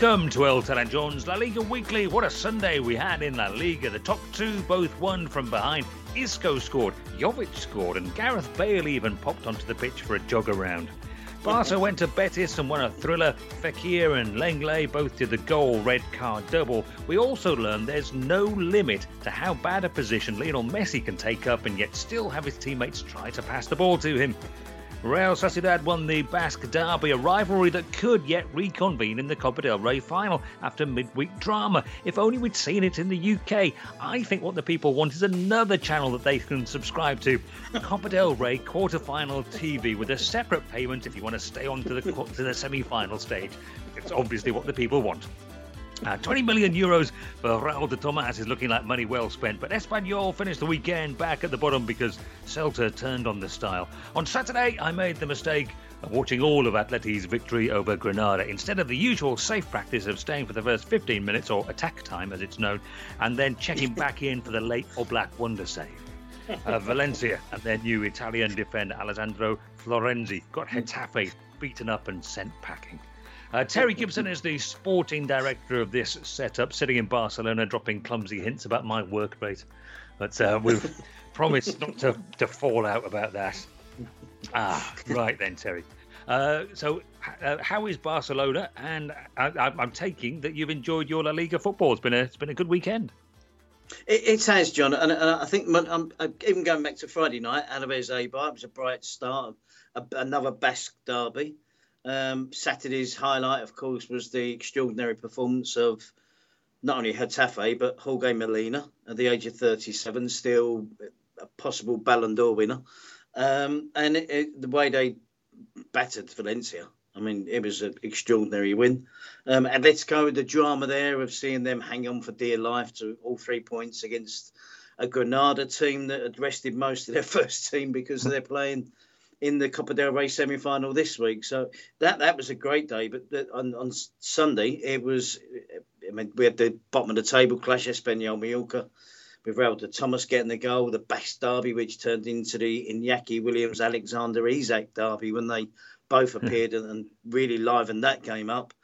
Welcome to and Jon's La Liga Weekly. What a Sunday we had in La Liga. The top two both won from behind. Isco scored, Jovic scored, and Gareth Bale even popped onto the pitch for a jog around. Barca went to Betis and won a thriller. Fekir and Lenglet both did the goal red card double. We also learned there's no limit to how bad a position Lionel Messi can take up and yet still have his teammates try to pass the ball to him. Real Sociedad won the Basque Derby, a rivalry that could yet reconvene in the Copa del Rey final after midweek drama. If only we'd seen it in the UK. I think what the people want is another channel that they can subscribe to. Copa del Rey quarter-final TV with a separate payment if you want to stay on to the, to the semi-final stage. It's obviously what the people want. Uh, 20 million euros for Raul de Tomas is looking like money well spent, but Espanyol finished the weekend back at the bottom because Celta turned on the style. On Saturday, I made the mistake of watching all of Atleti's victory over Granada instead of the usual safe practice of staying for the first 15 minutes, or attack time as it's known, and then checking back in for the late Oblak wonder save. Uh, Valencia and their new Italian defender Alessandro Florenzi got Getafe beaten up and sent packing. Uh, Terry Gibson is the sporting director of this setup, sitting in Barcelona, dropping clumsy hints about my work rate. But uh, we've promised not to, to fall out about that. Ah, right then, Terry. Uh, so, uh, how is Barcelona? And I, am taking that you've enjoyed your La Liga football. It's been a it's been a good weekend. It, it has, Jon, and, and I think I'm, I'm, even going back to Friday night, Alaves Eibar. It was a bright start, another Basque derby. Um, Saturday's highlight, of course, was the extraordinary performance of not only Getafe but Jorge Molina at the age of 37, still a possible Ballon d'Or winner. Um, and it, it, the way they battered Valencia, I mean, it was an extraordinary win. Um, Atletico, the drama there of seeing them hang on for dear life to all three points against a Granada team that had rested most of their first team because they're playing in the Copa del Rey semi-final this week. So that that was a great day. But on, on Sunday it was. I mean, we had the bottom of the table clash, Espanyol Mallorca, with Raul de Tomas getting the goal, the Basque derby, which turned into the Iñaki Williams Alexander Isak derby when they both appeared and, and really livened that game up.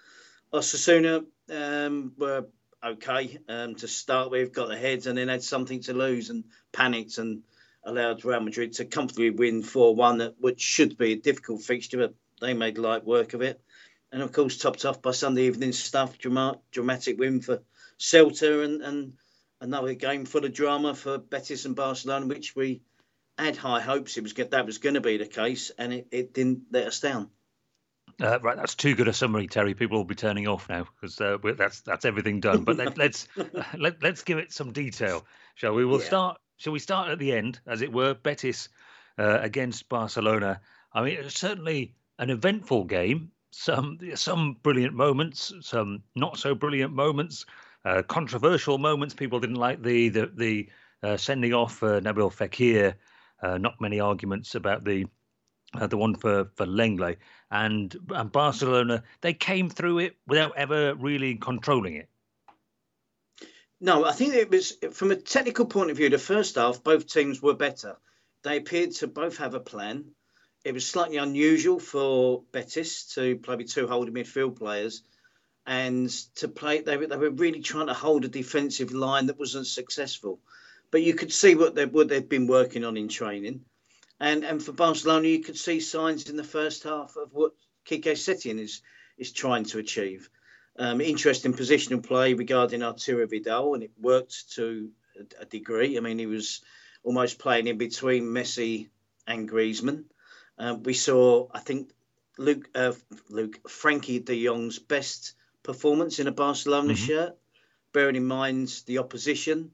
Osasuna um, were okay um, to start with, got the heads, and then had something to lose and panicked and allowed Real Madrid to comfortably win 4 1, which should be a difficult fixture, but they made light work of it. And of course, topped off by Sunday evening stuff, dramatic win for Celta and, and another game full of drama for Betis and Barcelona, which we had high hopes it was that was going to be the case, and it, it didn't let us down. Uh, right, that's too good a summary, Terry. People will be turning off now because uh, that's that's everything done. But let, us let's, let, let's give it some detail, shall we? We'll yeah. start Shall we start at the end, as it were? Betis uh, against Barcelona. I mean, it's certainly an eventful game. Some some brilliant moments, some not so brilliant moments, uh, controversial moments. People didn't like the the the uh, sending off uh, Nabil Fekir. Uh, not many arguments about the uh, the one for for Lenglet and and Barcelona. They came through it without ever really controlling it. No, I think it was from a technical point of view. The first half, both teams were better. They appeared to both have a plan. It was slightly unusual for Betis to play with two holding midfield players, and to play. They were, they were really trying to hold a defensive line that wasn't successful. But you could see what they what they'd been working on in training, and and for Barcelona, you could see signs in the first half of what Quique Setien is is trying to achieve um, interesting positional play regarding Arturo Vidal, and it worked to a, degree. I mean, he was almost playing in between Messi and Griezmann. Uh, we saw, I think, Luke, uh, Luke Frenkie De Jong's best performance in a Barcelona mm-hmm. shirt. bearing in mind the opposition,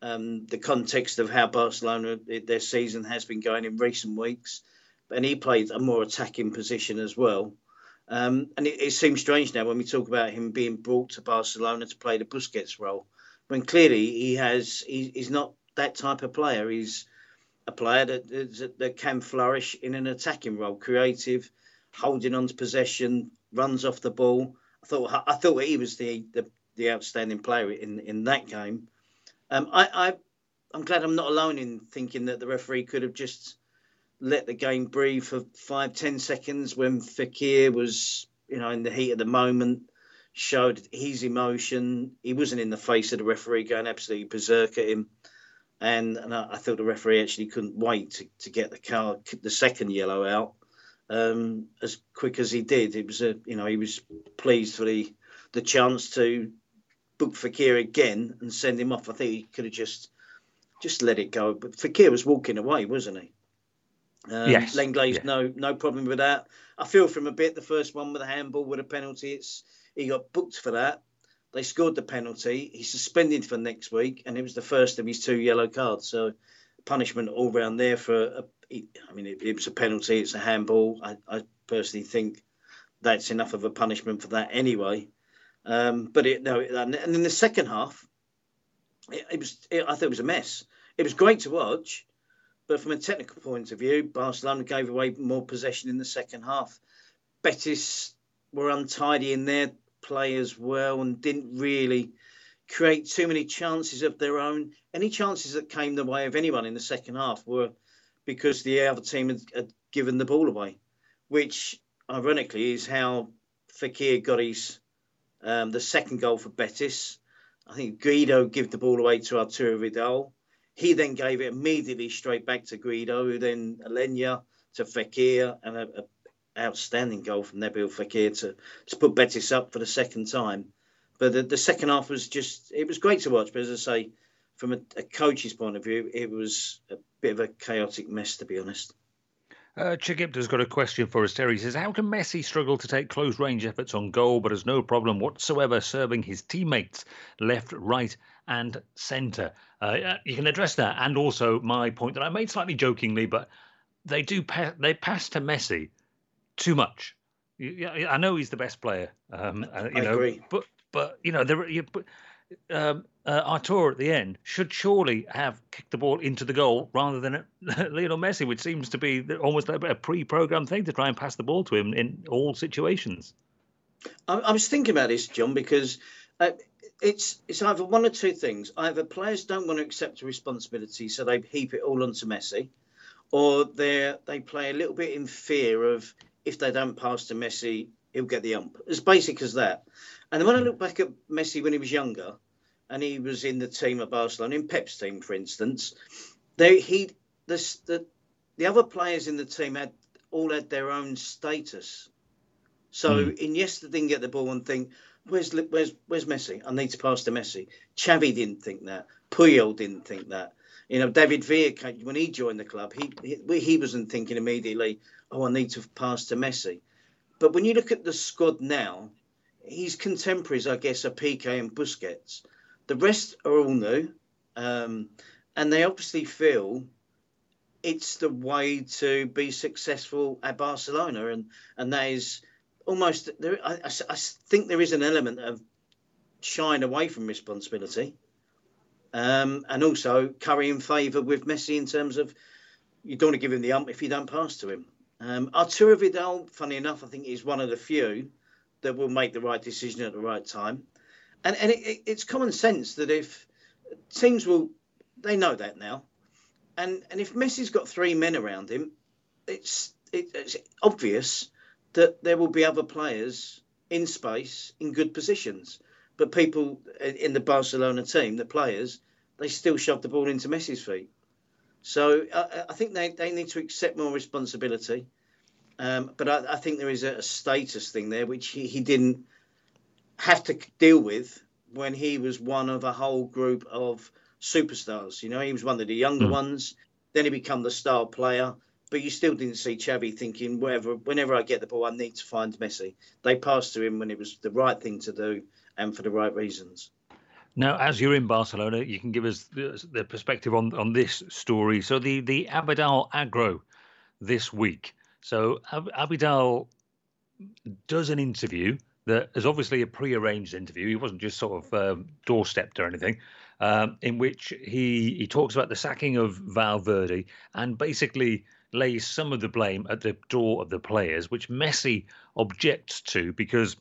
um, the context of how Barcelona their season has been going in recent weeks, and he played a more attacking position as well. Um, and it, it, seems strange now when we talk about him being brought to Barcelona to play the Busquets role, when clearly he has he, he's not that type of player. He's a player that, that can flourish in an attacking role, creative, holding on to possession, runs off the ball. I thought I thought he was the the, the outstanding player in in that game. Um, I, I I'm glad I'm not alone in thinking that the referee could have just let the game breathe for five ten seconds when Fekir was you know in the heat of the moment showed his emotion. He wasn't in the face of the referee going absolutely berserk at him. And, and I, I thought the referee actually couldn't wait to, to get the card, the second yellow out um, as quick as he did. It was a, you know, he was pleased for the the chance to book Fekir again and send him off. I think he could have just just let it go. But Fekir was walking away, wasn't he? Um, yes. Lenglet's yeah. no no problem with that. I feel from a bit the first one with a handball with a penalty. It's he got booked for that. They scored the penalty. He's suspended for next week, and it was the first of his two yellow cards. So punishment all round there for. A, I mean, it, it was a penalty. It's a handball. I, I, personally think that's enough of a punishment for that anyway. Um, but it no, and in the second half, it, it was. It, I thought it was a mess. It was great to watch, but from a technical point of view, Barcelona gave away more possession in the second half. Betis were untidy in their play as well and didn't really create too many chances of their own. Any chances that came the way of anyone in the second half were because the other team had, had given the ball away, which ironically is how Fekir got his um, the second goal for Betis. I think Guido gave the ball away to Arturo Vidal. He then gave it immediately straight back to Guido, then Aleñá to Fekir, and a, a outstanding goal from Nabil Fekir to, to put Betis up for the second time. But the, the second half was just, it was great to watch. But as I say, from a, a coach's point of view, it was a bit of a chaotic mess, to be honest. Uh, Chigipta's got a question for us, Terry. He says, How can Messi struggle to take close range efforts on goal, but has no problem whatsoever serving his teammates left, right, and centre? Uh, uh, you can address that. And also my point that I made slightly jokingly, but they do pa- they pass to Messi too much. I know he's the best player. Um, uh, you I know, agree. but but you know there you, um, uh, Artur at the end should surely have kicked the ball into the goal rather than Lionel Messi, which seems to be almost a pre-programmed thing to try and pass the ball to him in all situations. I, I was thinking about this, Jon, because uh, it's it's either one or two things. Either players don't want to accept responsibility, so they heap it all onto Messi, or they they play a little bit in fear of if they don't pass to Messi, he'll get the ump. As basic as that. And when I look back at Messi when he was younger, and he was in the team at Barcelona, in Pep's team, for instance, they he the the, the other players in the team had all had their own status. So mm. Iniesta didn't get the ball and think, "Where's where's where's Messi? I need to pass to Messi." Xavi didn't think that. Puyol didn't think that. You know, David Villa, when he joined the club, he, he he wasn't thinking immediately, oh, I need to pass to Messi. But when you look at the squad now, his contemporaries, I guess, are Piqué and Busquets. The rest are all new, um, and they obviously feel it's the way to be successful at Barcelona, and and that is almost there. I, I, I think there is an element of shying away from responsibility, um, and also currying favour with Messi in terms of you don't want to give him the ump if you don't pass to him. Um, Arturo Vidal, funny enough, I think is one of the few that will make the right decision at the right time. And and it, it's common sense that if teams will, they know that now, and and if Messi's got three men around him, it's it, it's obvious that there will be other players in space in good positions. But people in the Barcelona team, the players, they still shove the ball into Messi's feet. So I, I think they, they need to accept more responsibility. Um, but I, I, think there is a, a, status thing there which he, he didn't have to deal with when he was one of a whole group of superstars. You know, he was one of the younger mm. ones. Then he became the star player. But you still didn't see Xavi thinking, wherever, whenever I get the ball, I need to find Messi. They passed to him when it was the right thing to do and for the right reasons. Now, as you're in Barcelona, you can give us the, the perspective on, on this story. So the the Abidal Agro this week. So Abidal does an interview that is obviously a pre-arranged interview. He wasn't just sort of um, doorstepped or anything, um, in which he he talks about the sacking of Valverde and basically lays some of the blame at the door of the players, which Messi objects to because.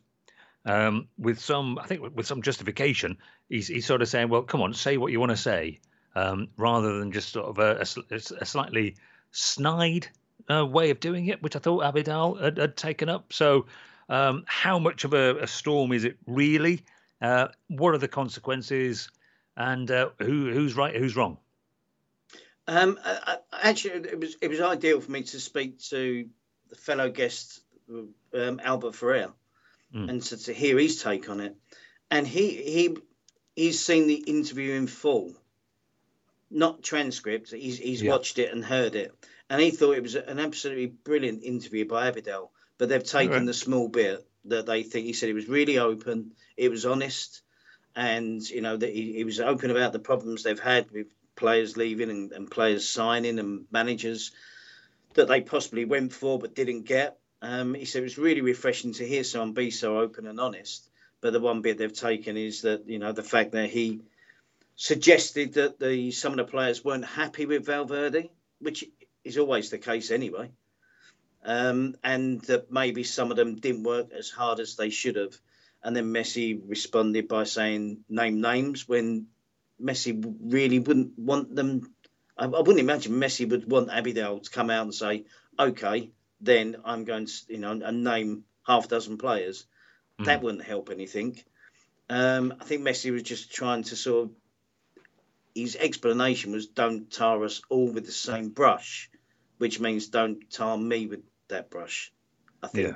Um, with some, I think, with some justification, he's, he's sort of saying, "Well, come on, say what you want to say," um, rather than just sort of a, a, a slightly snide uh, way of doing it, which I thought Abidal had, had taken up. So, um, how much of a, a, storm is it really? Uh, what are the consequences? And uh, who who's right, who's wrong? Um, I, I, actually, it was it was ideal for me to speak to the fellow guest um, Albert Ferrer, mm. and to, to hear his take on it. And he he he's seen the interview in full, not transcript. He's he's yeah. watched it and heard it, and he thought it was an absolutely brilliant interview by Abidal. But they've taken right. the small bit that they think he said it was really open, it was honest, and you know that he, he was open about the problems they've had with players leaving and, and players signing and managers that they possibly went for but didn't get. Um, he said it was really refreshing to hear someone be so open and honest. But the one bit they've taken is that you know the fact that he suggested that the some of the players weren't happy with Valverde, which is always the case anyway. Um, and that maybe some of them didn't work as hard as they should have. And then Messi responded by saying, name names, when Messi really wouldn't want them. I, I wouldn't imagine Messi would want Abidal to come out and say, okay, then I'm going to, you know, and name half a dozen players. Mm. That wouldn't help anything. Um, I think Messi was just trying to sort of, his explanation was don't tar us all with the same brush which means don't tar me with that brush. I think yeah.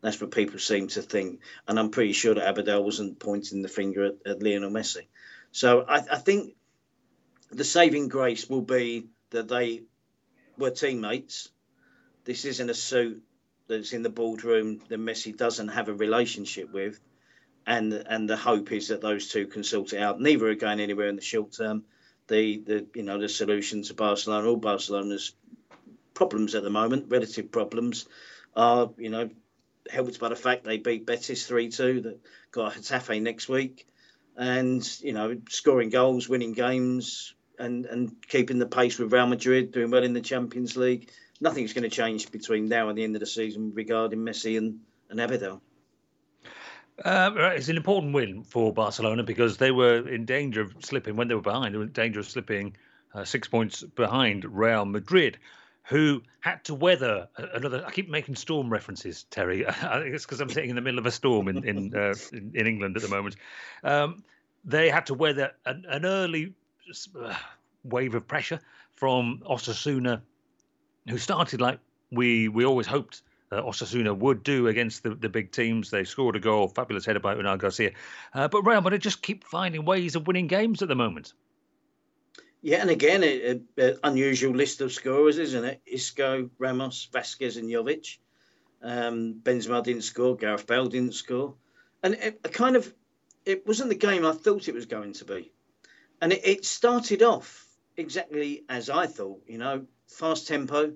that's what people seem to think, and I'm pretty sure that Abidal wasn't pointing the finger at, at Lionel Messi. So I, I think the saving grace will be that they were teammates. This isn't a suit that's in the boardroom that Messi doesn't have a relationship with, and and the hope is that those two can sort it out. Neither are going anywhere in the short term. The the you know the solution to Barcelona, all Barcelona's problems at the moment, relative problems, are you know helped by the fact they beat Betis three two. That got Getafe next week, and you know scoring goals, winning games, and and keeping the pace with Real Madrid, doing well in the Champions League. Nothing's going to change between now and the end of the season regarding Messi and and Abidal. Uh, it's an important win for Barcelona because they were in danger of slipping when they were behind. They were in danger of slipping uh, six points behind Real Madrid who had to weather another. I keep making storm references, Terry. I think it's because I'm sitting in the middle of a storm in in, uh, in, England at the moment. Um, they had to weather an, an early uh, wave of pressure from Osasuna, who started like we we always hoped uh, Osasuna would do against the, the big teams. They scored a goal, fabulous header by Unai Garcia. Uh, but Real Madrid just keep finding ways of winning games at the moment. Yeah, and again, an unusual list of scorers, isn't it? Isco, Ramos, Vázquez, and Jovic. Um, Benzema didn't score. Gareth Bale didn't score, and it, it, kind of it wasn't the game I thought it was going to be, and it, it started off exactly as I thought. You know, fast tempo,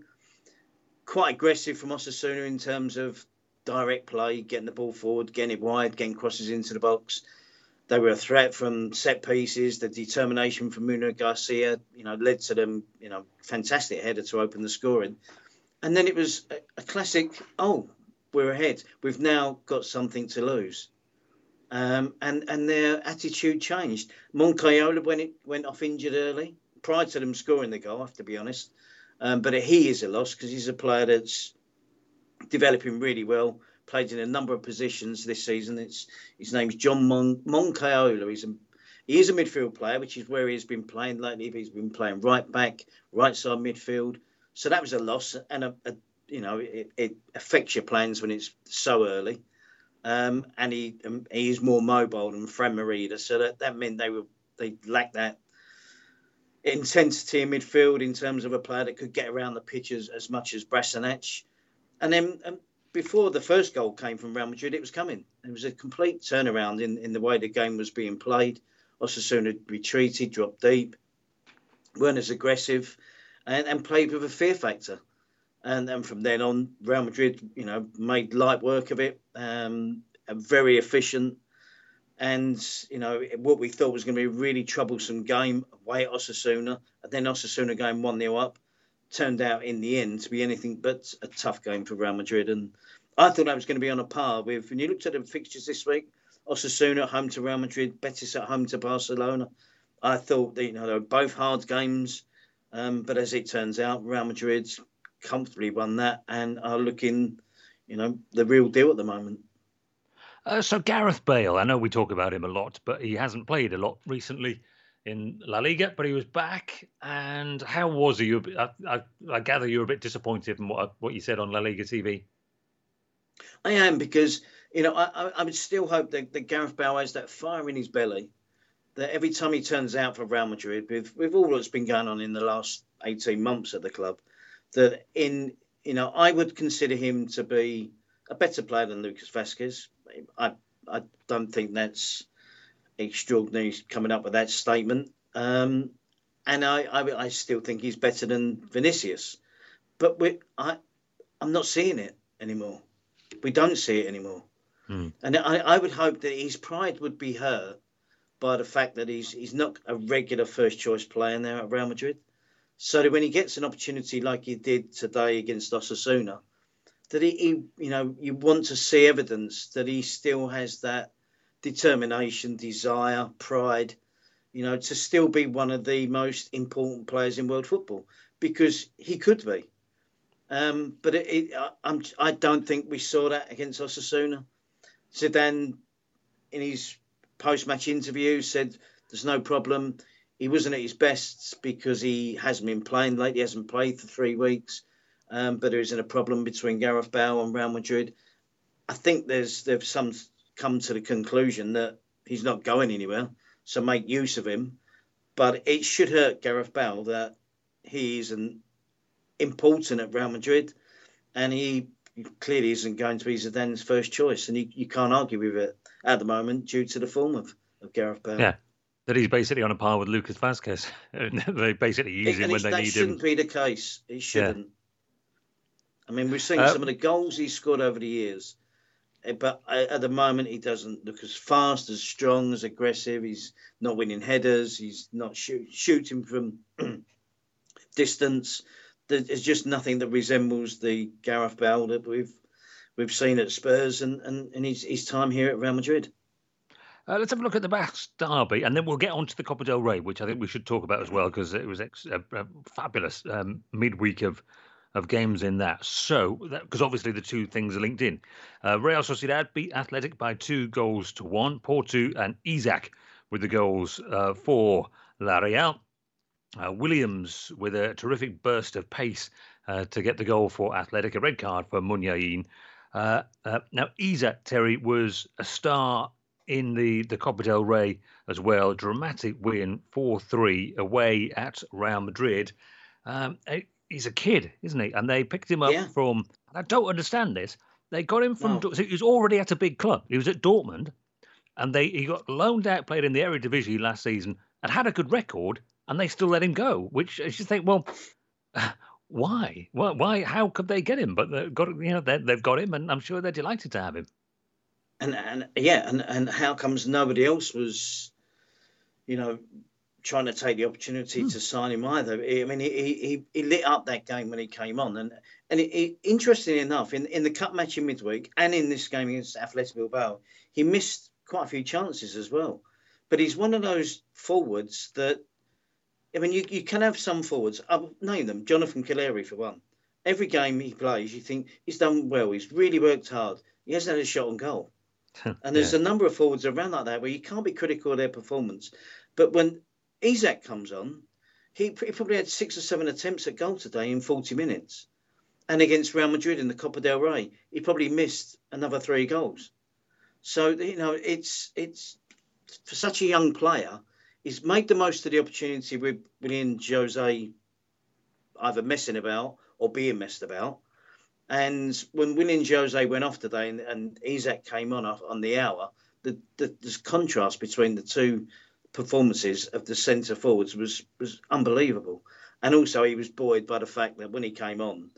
quite aggressive from Osasuna in terms of direct play, getting the ball forward, getting it wide, getting crosses into the box. They were a threat from set pieces. The determination from Muno Garcia, you know, led to them, you know, fantastic header to open the scoring. And then it was a, a classic. Oh, we're ahead. We've now got something to lose. Um, and and their attitude changed. Moncayola when it went off injured early, prior to them scoring the goal, I have to be honest. Um, but he is a loss because he's a player that's developing really well played in a number of positions this season. It's his name's Jon Mon-. He's a he is a midfield player, which is where he's been playing lately. He's been playing right back, right side midfield. So that was a loss, and a, a you know it, it, affects your plans when it's so early. Um, and he um, he is more mobile than Fran so that, that meant they were they lacked that intensity in midfield in terms of a player that could get around the pitch as, as much as Brasanac. And then um, before the first goal came from Real Madrid, it was coming. It was a complete turnaround in, in the way the game was being played. Osasuna retreated, dropped deep, weren't as aggressive, and, and played with a fear factor. And then from then on, Real Madrid, you know, made light work of it, um, very efficient. And, you know, what we thought was going to be a really troublesome game away at Osasuna, and then Osasuna going 1 0 up, turned out in the end to be anything but a tough game for Real Madrid. And I thought that was going to be on a par with, when you looked at the fixtures this week, Osasuna at home to Real Madrid, Betis at home to Barcelona. I thought that, you know, they were both hard games. Um, but as it turns out, Real Madrid comfortably won that and are looking, you know, the real deal at the moment. Uh, so Gareth Bale, I know we talk about him a lot, but he hasn't played a lot recently in La Liga. But he was back, and how was he? I, I, I gather you're a bit disappointed in what what you said on La Liga TV. I am because you know I, I would still hope that, that Gareth Bale has that fire in his belly that every time he turns out for Real Madrid, with with all that's been going on in the last eighteen months at the club, that in you know I would consider him to be a better player than Lucas Vázquez. I I don't think that's extraordinary coming up with that statement. Um, and I, I, I still think he's better than Vinicius, but we I I'm not seeing it anymore. We don't see it anymore. Hmm. And I, I would hope that his pride would be hurt by the fact that he's he's not a regular first choice player now at Real Madrid. So that when he gets an opportunity like he did today against Osasuna, that he, he, you know, you want to see evidence that he still has that determination, desire, pride, you know, to still be one of the most important players in world football because he could be. Um, but it, it, I, I don't think we saw that against Osasuna. Zidane, in his post-match interview, said there's no problem. He wasn't at his best because he hasn't been playing lately. He hasn't played for three weeks um, but there isn't a problem between Gareth Bale and Real Madrid. I think there's they've some come to the conclusion that he's not going anywhere, so make use of him. But it should hurt Gareth Bale that he isn't important at Real Madrid, and he clearly isn't going to be Zidane's first choice, and you, you can't argue with it at the moment due to the form of, of Gareth Bale. Yeah, that he's basically on a par with Lucas Vázquez. they basically use him when they need him. That shouldn't be the case. It shouldn't. Yeah. I mean, we've seen uh, some of the goals he's scored over the years, but at the moment he doesn't look as fast, as strong, as aggressive. He's not winning headers. He's not shoot, shooting from distance. There's just nothing that resembles the Gareth Bale that we've we've seen at Spurs and, and, and his, his time here at Real Madrid. Uh, let's have a look at the Basque Derby, and then we'll get on to the Copa del Rey, which I think we should talk about as well because it was ex- a, a fabulous um, midweek of of games in that. So, because obviously the two things are linked in. Uh, Real Sociedad beat Athletic by two goals to one. Portu and Isak with the goals uh, for La Real. Uh, Williams with a terrific burst of pace uh, to get the goal for Athletic. A red card for Muniain. Uh, uh, now, Isak Terry was a star in the, the Copa del Rey as well. Dramatic win 4 3 away at Real Madrid. Um, he's a kid, isn't he? And they picked him up yeah. from. I don't understand this. They got him from. No. So he was already at a big club. He was at Dortmund, and they he got loaned out, played in the Eredivisie last season, and had a good record, and they still let him go. Which I just think, well, why? Why? Why? How could they get him? But they've got you know they've got him, and I'm sure they're delighted to have him. And and yeah, and and how comes nobody else was, you know, trying to take the opportunity hmm. to sign him either. I mean, he, he, he lit up that game when he came on, and and it, it, interestingly enough, in, in the cup match in midweek and in this game against Athletic Bilbao, he missed quite a few chances as well. But he's one of those forwards that, I mean, you, you can have some forwards. I'll name them. Jonathan Calleri for one. Every game he plays, you think he's done well. He's really worked hard. He hasn't had a shot on goal. and there's yeah. a number of forwards around like that where you can't be critical of their performance. But when Isak comes on. He, he probably had six or seven attempts at goal today in 40 minutes. And against Real Madrid in the Copa del Rey, he probably missed another three goals. So, you know, it's it's for such a young player, he's made the most of the opportunity with Willian Jose either messing about or being messed about. And when Willian Jose went off today and, and Isak came on on the hour, the, the, contrast between the two performances of the centre forwards was was unbelievable, and also he was buoyed by the fact that when he came on,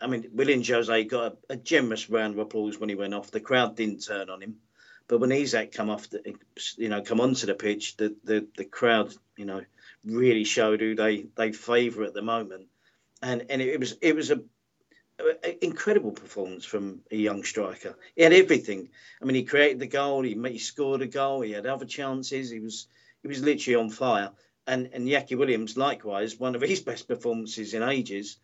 I mean, Willian Jose got a, a, generous round of applause when he went off. The crowd didn't turn on him, but when Isak come off, the, you know, come onto the pitch, the, the the crowd, you know, really showed who they they favour at the moment, and and it, was it was a, incredible performance from a young striker. He had everything. I mean, he created the goal, he, he scored a goal, he had other chances. He was he was literally on fire. And and Iñaki Williams, likewise, one of his best performances in ages.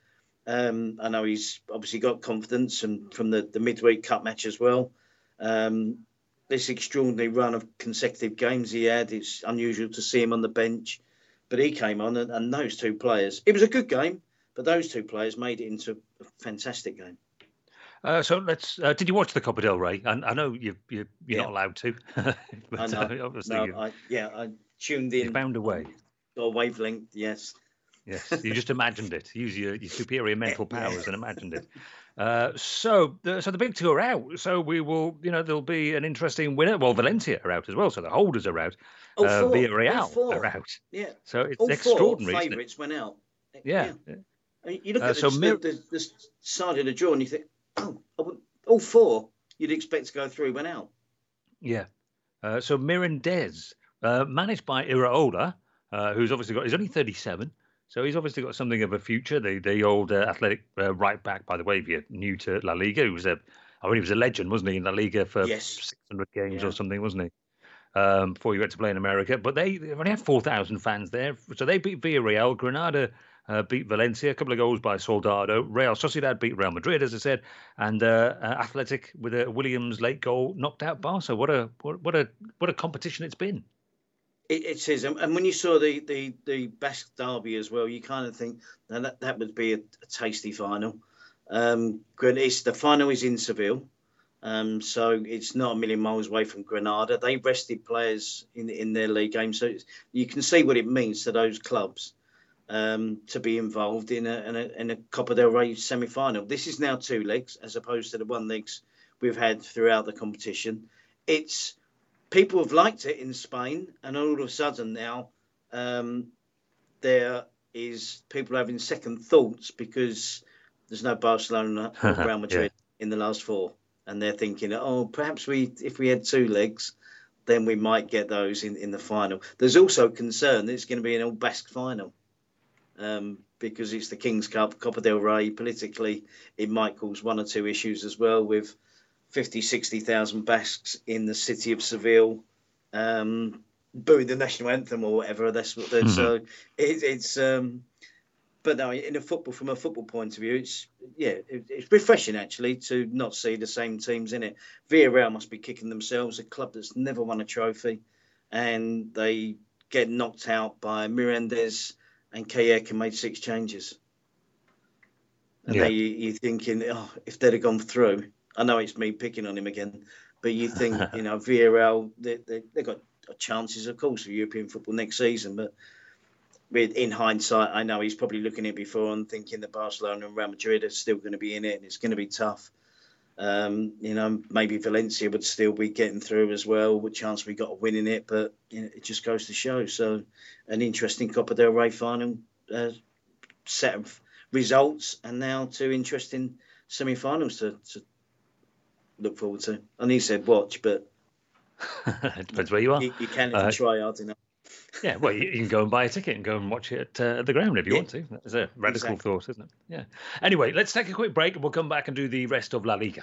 Um, I know he's obviously got confidence and from the, the midweek cup match as well. Um, this extraordinary run of consecutive games he had, it's unusual to see him on the bench, but he came on and, and those two players. It was a good game, but those two players made it into a fantastic game. Uh, so let's. Uh, did you watch the Copa del Rey? I, I know you, you are yeah. not allowed to. but, I know. Uh, obviously, no, I, yeah, I tuned in. You found a way. Or wavelength, yes. Yes, you just imagined it. Use your, your superior mental powers and imagined it. Uh, so, the, so the big two are out. So we will, you know, there'll be an interesting winner. Well, Valencia are out as well, so the holders are out. Oh, uh, Villarreal are out. Yeah. So it's All extraordinary. Four favourites went out. Yeah. yeah. I mean, you look uh, at the, so Mir- the, the, side of the draw and you think, oh, all four you'd expect to go through went out. Yeah. Uh, so Mirandés, uh, managed by Iraola, uh, who's obviously got, he's only 37. So he's obviously got something of a future. The the old uh, athletic uh, right back, by the way, if you're new to La Liga, he was a, I mean, he was a legend, wasn't he, in La Liga for yes. 600 games yeah. or something, wasn't he? Um, before he went to play in America. But they, they only had 4,000 fans there. So they beat Villarreal. Granada uh, beat Valencia, a couple of goals by Soldado. Real Sociedad beat Real Madrid, as I said, and uh, uh, Athletic with a Williams late goal knocked out Barca. What a what, a what a competition it's been. It, it is, and when you saw the the the Basque derby as well, you kind of think that that would be a, a tasty final. Um, it's, the final is in Seville. Um, so it's not a million miles away from Granada. They rested players in in their league game, so you can see what it means to those clubs um, to be involved in a, in a, in a Copa del Rey semi final. This is now two legs as opposed to the one legs we've had throughout the competition. It's people have liked it in Spain, and all of a sudden now um, there is people having second thoughts because there's no Barcelona or Real Madrid yeah. in the last four, and they're thinking, oh, perhaps we if we had two legs. Then we might get those in, in the final. There's also concern that it's going to be an all Basque final um, because it's the King's Cup, Copa del Rey. Politically, it might cause one or two issues as well with 50, 60,000 Basques in the city of Seville um, booing the national anthem or whatever. That's what mm-hmm. so. It, it's. Um, but no, in a football, from a football point of view, it's yeah, it, it's refreshing actually to not see the same teams in it. Villarreal must be kicking themselves, a club that's never won a trophy, and they get knocked out by Mirandés and Calleja made six changes. And yeah. you, are thinking, oh, if they'd have gone through, I know it's me picking on him again, but you think, you know, VRL, they, they, they've got chances, of course, of European football next season, but with, in hindsight, I know he's probably looking at it before and thinking that Barcelona and Real Madrid are still going to be in it and it's going to be tough. Um, you know, maybe Valencia would still be getting through as well. What chance we got of winning it? But you know, it just goes to show. So, an interesting Copa del Rey final uh, set of results, and now two interesting semi-finals to, to look forward to. And he said watch, but depends where you are. You, you can if uh, try hard enough yeah, well, you, you, can go and buy a ticket and go and watch it uh, at the ground if you yeah. want to. That's a radical exactly. thought, isn't it? Yeah. Anyway, let's take a quick break and we'll come back and do the rest of La Liga.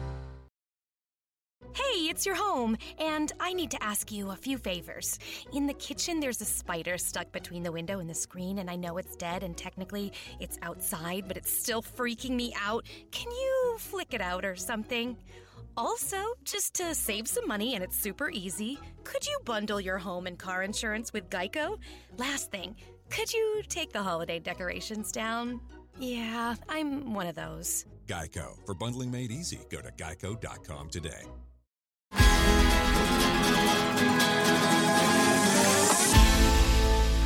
It's your home, and I need to ask you a few favors. In the kitchen, there's a spider stuck between the window and the screen, and I know it's dead, and technically it's outside, but it's still freaking me out. Can you flick it out or something? Also, just to save some money and it's super easy, could you bundle your home and car insurance with Geico? Last thing, could you take the holiday decorations down? Yeah, I'm one of those. Geico. For bundling made easy, go to geico.com today.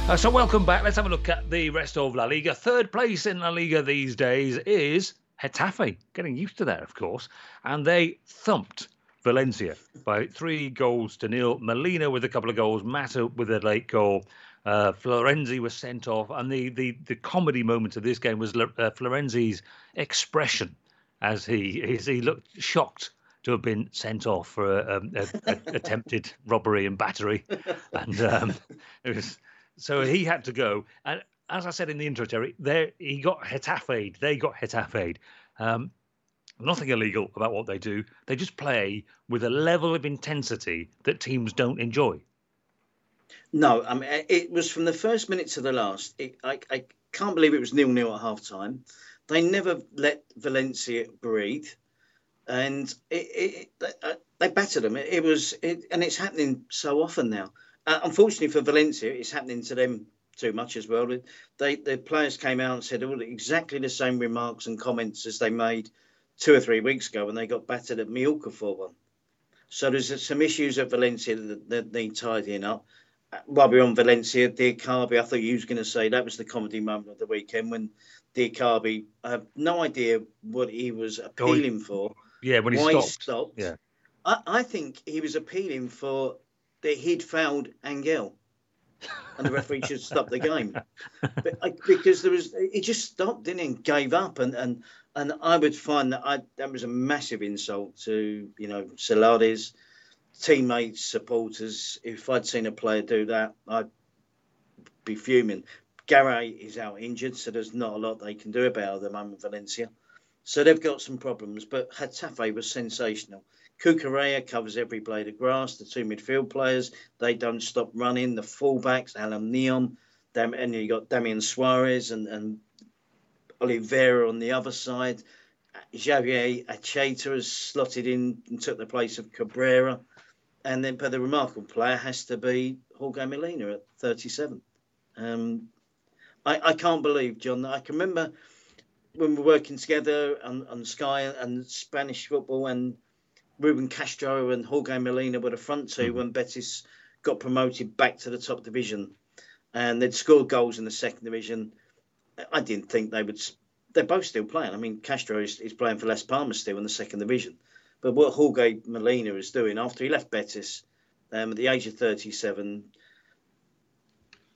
Uh, so, welcome back. Let's have a look at the rest of La Liga. Third place in La Liga these days is Getafe. Getting used to that, of course. And they thumped Valencia by three goals to nil. Molina with a couple of goals, Mata with a late goal. Uh, Florenzi was sent off, and the, the, the comedy moment of this game was uh, Florenzi's expression as he as he looked shocked to have been sent off for a, a, a, attempted robbery and battery, and um, it was so he had to go. And as I said in the intro, Terry, there he got Getafe. They got Getafe. Um, nothing illegal about what they do. They just play with a level of intensity that teams don't enjoy. No, I mean it was from the first minute to the last. It, I, I can't believe it was nil nil at half time. They never let Valencia breathe, and it, it, uh, they battered them. It, was, and it's happening so often now. Uh, unfortunately for Valencia, it's happening to them too much as well. They the players came out and said all exactly the same remarks and comments as they made two or three weeks ago when they got battered at Mallorca for one. So there's some issues at Valencia that, that need tidying up. While we're on Valencia, Diakhaby, I thought you was going to say that was the comedy moment of the weekend when Diakhaby, I have no idea what he was appealing for. Yeah, when he why stopped. He stopped. Yeah. I, I think he was appealing for that he'd fouled Angel and the referee should stop the game. But, because there was, he just stopped, didn't he? And gave up, and and and I would find that I that was a massive insult to you know Celades, teammates, supporters. If I'd seen a player do that, I'd be fuming. Garay is out injured, so there's not a lot they can do about it at the moment, Valencia. So they've got some problems, but Getafe was sensational. Cucurella covers every blade of grass. The two midfield players, they don't stop running. The fullbacks, Allan Nyom, and you got Damian Suarez and, and Olivera on the other side. Xabier Etxeita has slotted in and took the place of Cabrera. And then, but the remarkable player has to be Jorge Molina at 37. Um, I, I can't believe, Jon, I can remember when we're working together on, on Sky and Spanish football and Ruben Castro and Jorge Molina were the front 2 mm-hmm. when Betis got promoted back to the top division, and they'd scored goals in the second division. I didn't think they would. They're both still playing. I mean, Castro is, is playing for Las Palmas still in the second division, but what Jorge Molina is doing after he left Betis, um, at the age of 37,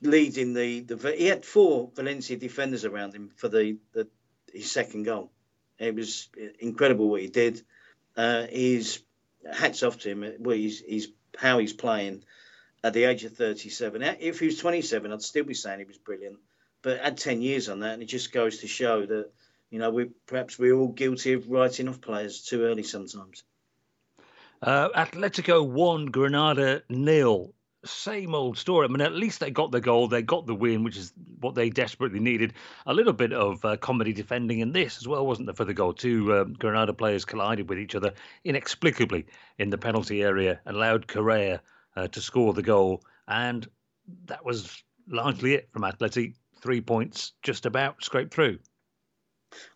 leading the, the he had four Valencia defenders around him for the, the his second goal. It was incredible what he did uh, he's hats off to him. Well, he's, he's how he's playing at the age of 37. If he was 27, I'd still be saying he was brilliant. But add 10 years on that, and it just goes to show that you know we perhaps we're all guilty of writing off players too early sometimes. Uh, Atletico won, Granada nil same old story. I mean, at least they got the goal, they got the win, which is what they desperately needed. A little bit of uh, comedy defending in this as well, wasn't there, for the goal? Two um, Granada players collided with each other inexplicably in the penalty area, and allowed Correa uh, to score the goal, and that was largely it from Atleti. Three points, just about scraped through.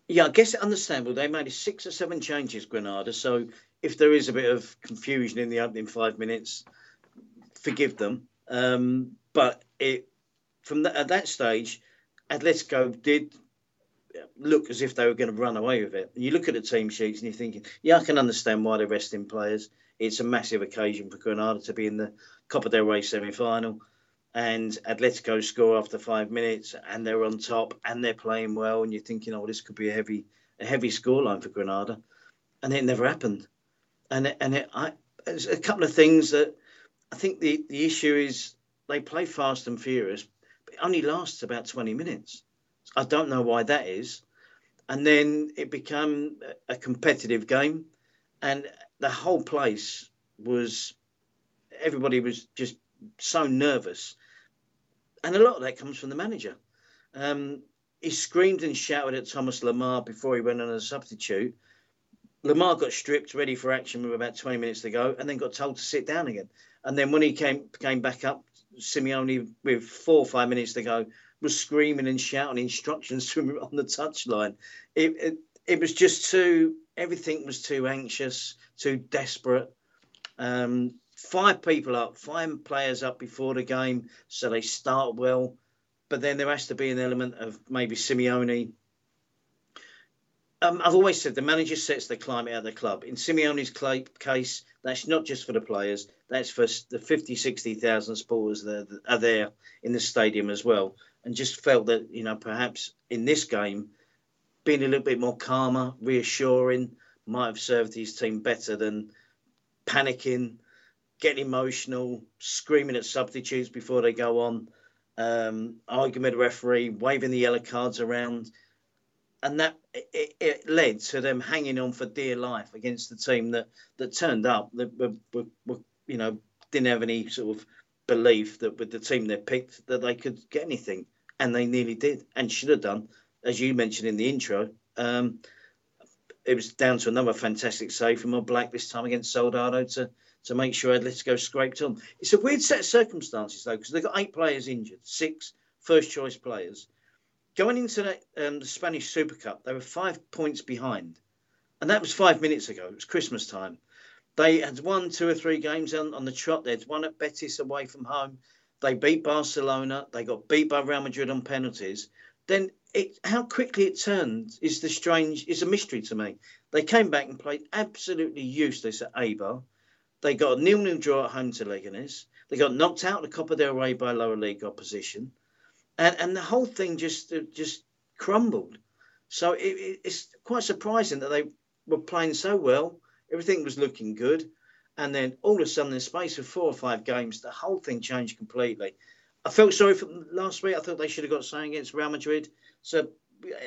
Yeah, I guess understandable. They made six or seven changes, Granada. So if there is a bit of confusion in the opening five minutes, forgive them. Um, but it from that, at that stage, Atletico did look as if they were going to run away with it. You look at the team sheets and you're thinking, yeah, I can understand why they're resting players. It's a massive occasion for Granada to be in the Copa del Rey semi-final, and Atletico score after five minutes, and they're on top, and they're playing well, and you're thinking, oh, this could be a heavy, a heavy scoreline for Granada, and it never happened. And it, and it, I, a couple of things that I think the, the issue is they play fast and furious, but it only lasts about 20 minutes. I don't know why that is. And then it became a competitive game, and the whole place was everybody was just so nervous, and a lot of that comes from the manager. Um, he screamed and shouted at Thomas Lemar before he went on as a substitute. Lamar got stripped, ready for action with about 20 minutes to go, and then got told to sit down again. And then when he came came back up, Simeone, with four or five minutes to go, was screaming and shouting instructions to him on the touchline. It, it, it was just too, everything was too anxious, too desperate. Um, five people up, five players up before the game, so they start well. But then there has to be an element of maybe Simeone. Um, I've always said the manager sets the climate of the club. In Simeone's case, that's not just for the players, that's for the 50, 60,000 supporters that are there in the stadium as well. And just felt that, you know, perhaps in this game, being a little bit more calmer, reassuring, might have served his team better than panicking, getting emotional, screaming at substitutes before they go on, um, arguing with the referee, waving the yellow cards around. And that it, it, led to them hanging on for dear life against the team that, that turned up, that were, were, were, you know, didn't have any sort of belief that with the team they picked that they could get anything. And they nearly did and should have done as you mentioned in the intro, um, it was down to another fantastic save from Oblak this time against Soldado to to make sure Atletico scraped on. It's a weird set of circumstances though because they've got eight players injured, six first choice players. Going into the, um, the Spanish Super Cup, they were five points behind, and that was five minutes ago. It was Christmas time. They had won two or three games on, on the trot. They'd won at Betis away from home. They beat Barcelona. They got beat by Real Madrid on penalties. Then it how quickly it turned is the strange is a mystery to me. They came back and played absolutely useless at Eibar. They got a nil-nil draw at home to Leganes. They got knocked out of the Copa del Rey by lower league opposition, and and the whole thing just uh, just crumbled. So it, it, it's quite surprising that they were playing so well. Everything was looking good, and then all of a sudden, in the space of four or five games, the whole thing changed completely. I felt sorry for them last week. I thought they should have got something against Real Madrid. So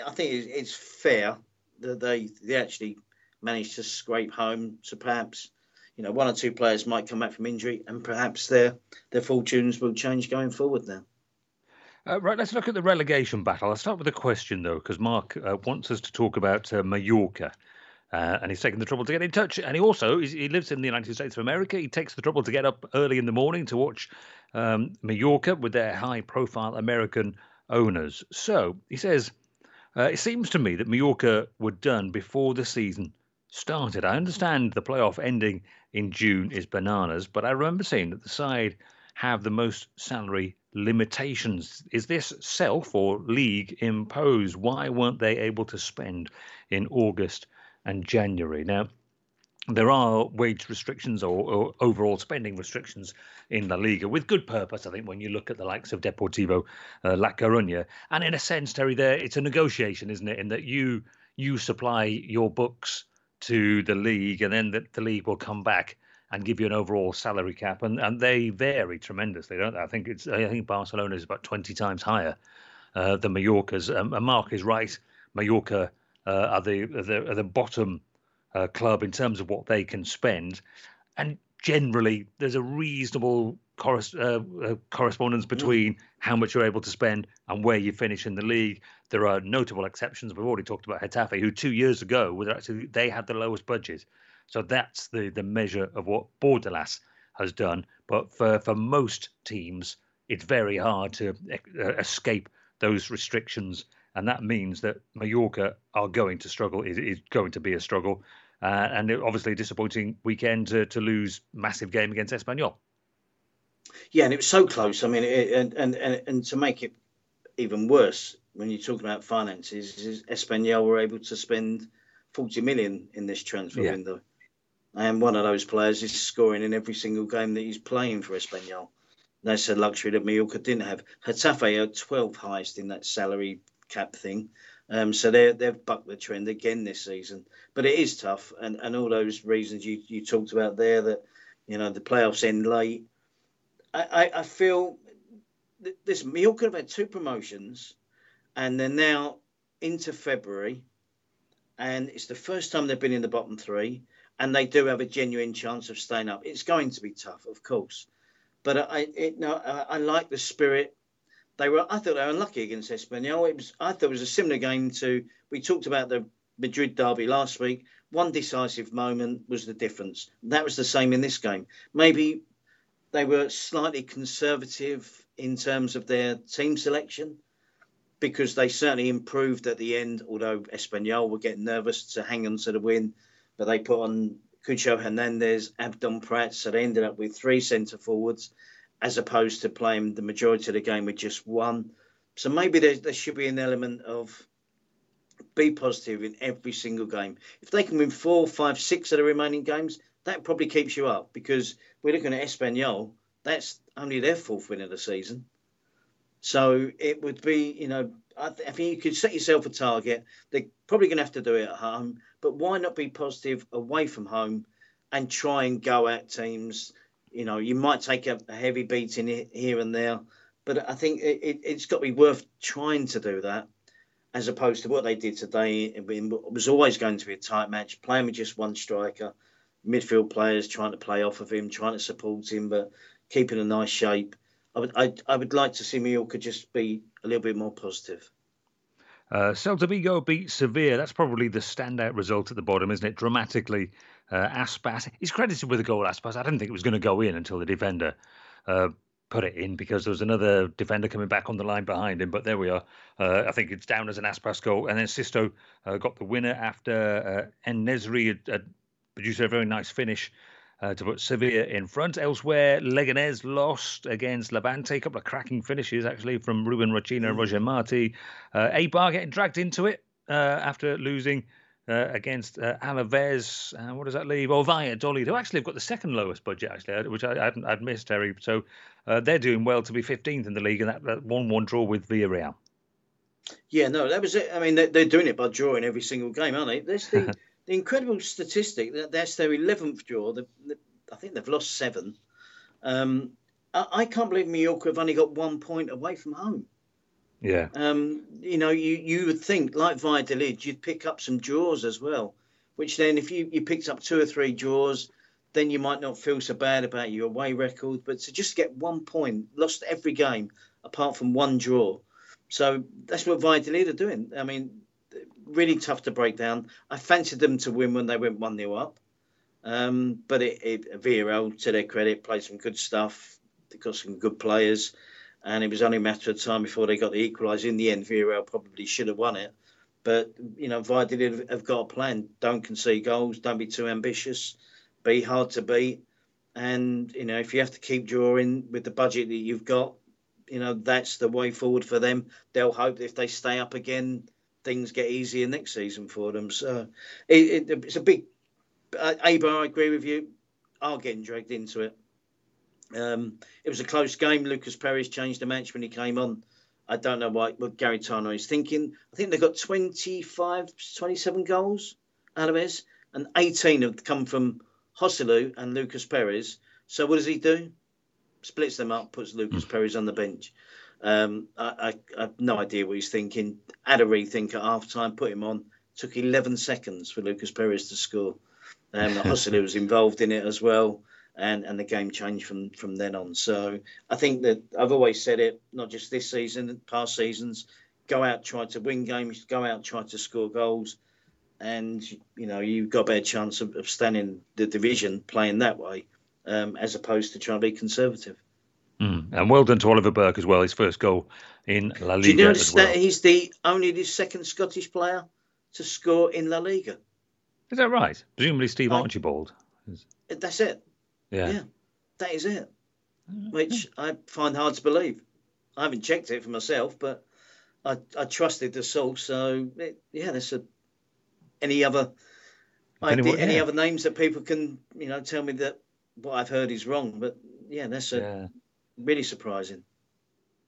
I think it's fair that they they actually managed to scrape home. So perhaps you know one or two players might come back from injury, and perhaps their their fortunes will change going forward now. Uh, right, let's look at the relegation battle. I'll start with a question though, because Mark uh, wants us to talk about uh, Mallorca. Uh, and he's taken the trouble to get in touch. And he also he lives in the United States of America. He takes the trouble to get up early in the morning to watch um, Mallorca with their high-profile American owners. So he says, uh, it seems to me that Mallorca were done before the season started. I understand the playoff ending in June is bananas, but I remember seeing that the side have the most salary limitations. Is this self or league imposed? Why weren't they able to spend in August and January? Now, there are wage restrictions or, or, overall spending restrictions in La Liga with good purpose. I think when you look at the likes of Deportivo uh, La Coruña, and in a sense, Terry, there it's a negotiation, isn't it? In that you you supply your books to the league, and then the, the league will come back and give you an overall salary cap, and, and they vary tremendously, don't they? I think it's I think Barcelona is about twenty times higher uh, than Mallorca's. Um, and Mark is right. Mallorca uh, are the are the, are the bottom uh, club in terms of what they can spend. And generally, there's a reasonable uh, uh, correspondence mm. between mm. how much you're able to spend and where you finish in the league. There are notable exceptions. We've already talked about Getafe, who two years ago were actually they had the lowest budget. So that's the the measure of what Bordalas has done. But for for most teams, it's very hard to uh, escape those restrictions and that means that Mallorca are going to struggle. Is is going to be a struggle, uh, and obviously a disappointing weekend to, to lose massive game against Espanyol. Yeah, and it was so close. I mean, it, and, and and and to make it even worse, when you're talking about finances, Espanyol were able to spend 40 million in this transfer yeah. window. And one of those players is scoring in every single game that he's playing for Espanyol. That's a luxury that Mallorca didn't have. Getafe are 12th highest in that salary cap thing. Um, so they they've bucked the trend again this season. But it is tough, and, and all those reasons you, you talked about there that you know the playoffs end late. I, I, I feel this Mallorca have had two promotions, and they're now into February, and it's the first time they've been in the bottom three. And they do have a genuine chance of staying up. It's going to be tough, of course, but I it, no, I, I like the spirit. They were I thought they were unlucky against Espanyol. It was I thought it was a similar game to we talked about the Madrid derby last week. One decisive moment was the difference. That was the same in this game. Maybe they were slightly conservative in terms of their team selection because they certainly improved at the end, although Espanyol were getting nervous to hang on to the win but they put on Cucho Hernandez, Abdon Prats, so they ended up with three centre forwards as opposed to playing the majority of the game with just one. So maybe there, there should be an element of be positive in every single game. If they can win four, five, six of the remaining games, that probably keeps you up because we're looking at Espanyol. That's only their fourth win of the season. So it would be, you know, I, th- I think you could set yourself a target. They're probably going to have to do it at home, but why not be positive away from home and try and go at teams? You know, you might take a, a heavy beating here and there, but I think it, it, it's got to be worth trying to do that as opposed to what they did today. It was always going to be a tight match, playing with just one striker, midfield players trying to play off of him, trying to support him, but keeping a nice shape. I would, I, I would like to see Mallorca just be a little bit more positive. Uh, Celta Vigo beat Sevilla. That's probably the standout result at the bottom, isn't it? Dramatically, uh, Aspas. He's credited with a goal, Aspas. I didn't think it was going to go in until the defender uh, put it in because there was another defender coming back on the line behind him. But there we are. Uh, I think it's down as an Aspas goal. And then Sisto uh, got the winner after uh, En-Nesyri had, had produced a very nice finish uh, to put Sevilla in front. Elsewhere, Leganés lost against Levante. A couple of cracking finishes, actually, from Ruben Rochina and mm. Roger Marti. Uh, Eibar getting dragged into it uh, after losing uh, against uh, Alaves. Uh, what does that leave? Oh, Valladolid, who actually have got the second lowest budget, actually, which I, hadn't I'd missed, Terry. So uh, they're doing well to be 15th in the league, and that, that 1 1 draw with Villarreal. Yeah, no, that was it. I mean, they're, they're doing it by drawing every single game, aren't they? That's the the incredible statistic that that's their eleventh draw. The, the, I think they've lost seven. Um, I, I, can't believe Mallorca have only got one point away from home. Yeah. Um, you know, you, you would think like Valladolid, you'd pick up some draws as well. Which then, if you, you picked up two or three draws, then you might not feel so bad about your away record. But to just get one point, lost every game apart from one draw. So that's what Valladolid are doing. I mean, really tough to break down. I fancied them to win when they went 1 0 up. Um, but it, it, Villarreal, to their credit, played some good stuff. They got some good players. And it was only a matter of time before they got the equaliser. In the end, Villarreal probably should have won it. But, you know, Valladolid have got a plan. Don't concede goals. Don't be too ambitious. Be hard to beat. And, you know, if you have to keep drawing with the budget that you've got, you know, that's the way forward for them. They'll hope if they stay up again, things get easier next season for them. So it, it, it's a big. Uh, Eibar, I agree with you, are getting dragged into it. Um, it was a close game. Lucas Perez changed the match when he came on. I don't know what, Gary Garitano is thinking. I think they've got 25, 27 goals, Alaves, and 18 have come from Joselu and Lucas Perez. So what does he do? Splits them up, puts Lucas mm. Perez on the bench. Um, I, I, I, have no idea what he's thinking. Had a rethink at half time, put him on. Took 11 seconds for Lucas Perez to score. Um, Joselu was involved in it as well, and, and the game changed from, from then on. So I think that I've always said it, not just this season, past seasons. Go out, try to win games. Go out, try to score goals, and you know you've got a better chance of, of standing the division playing that way, um, as opposed to trying to be conservative. Mm. And well done to Oliver Burke as well, his first goal in La Liga. Do you notice well. that he's the only the second Scottish player to score in La Liga? Is that right? Presumably Steve I, Archibald. That's it. Yeah. Yeah, that is it. Which I find hard to believe. I haven't checked it for myself, but I, I trusted the source. So it, yeah, there's a any other idea, yeah. any other names that people can you know tell me that what I've heard is wrong. But yeah, that's a yeah really surprising.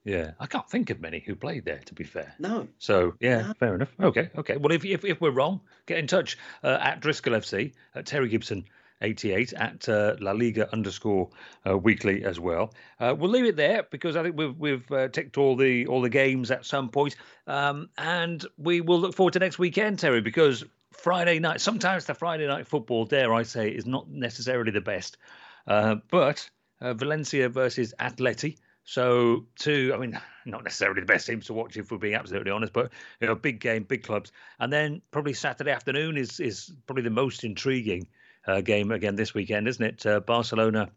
Yeah, I can't think of many who played there. To be fair, no. So yeah, no. fair enough. Okay, okay. Well, if if, if we're wrong, get in touch uh, at Driscoll FC at Terry Gibson. 88 at uh, La Liga underscore uh, weekly as well. Uh, we'll leave it there because I think we've we've uh, ticked all the all the games at some point, um, and we will look forward to next weekend, Terry, because Friday night. Sometimes the Friday night football, dare I say, is not necessarily the best. Uh, but uh, Valencia versus Atleti. So, two, I mean, not necessarily the best teams to watch if we're being absolutely honest, but you know, big game, big clubs. And then probably Saturday afternoon is is probably the most intriguing uh, game again this weekend, isn't it? Uh, Barcelona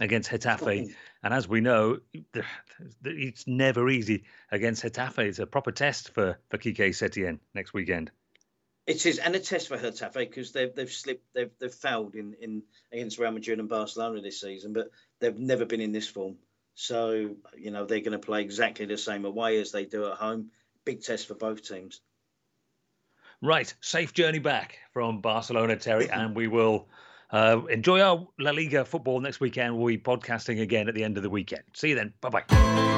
against Getafe. And as we know, it's never easy against Getafe. It's a proper test for, for Quique Setien next weekend. It is, and a test for Getafe because they've they've slipped, they've they've failed in, in against Real Madrid and Barcelona this season, but they've never been in this form. So you know they're going to play exactly the same away as they do at home. Big test for both teams. Right, safe journey back from Barcelona, Terry, and we will uh, enjoy our La Liga football next weekend. We'll be podcasting again at the end of the weekend. See you then. Bye bye.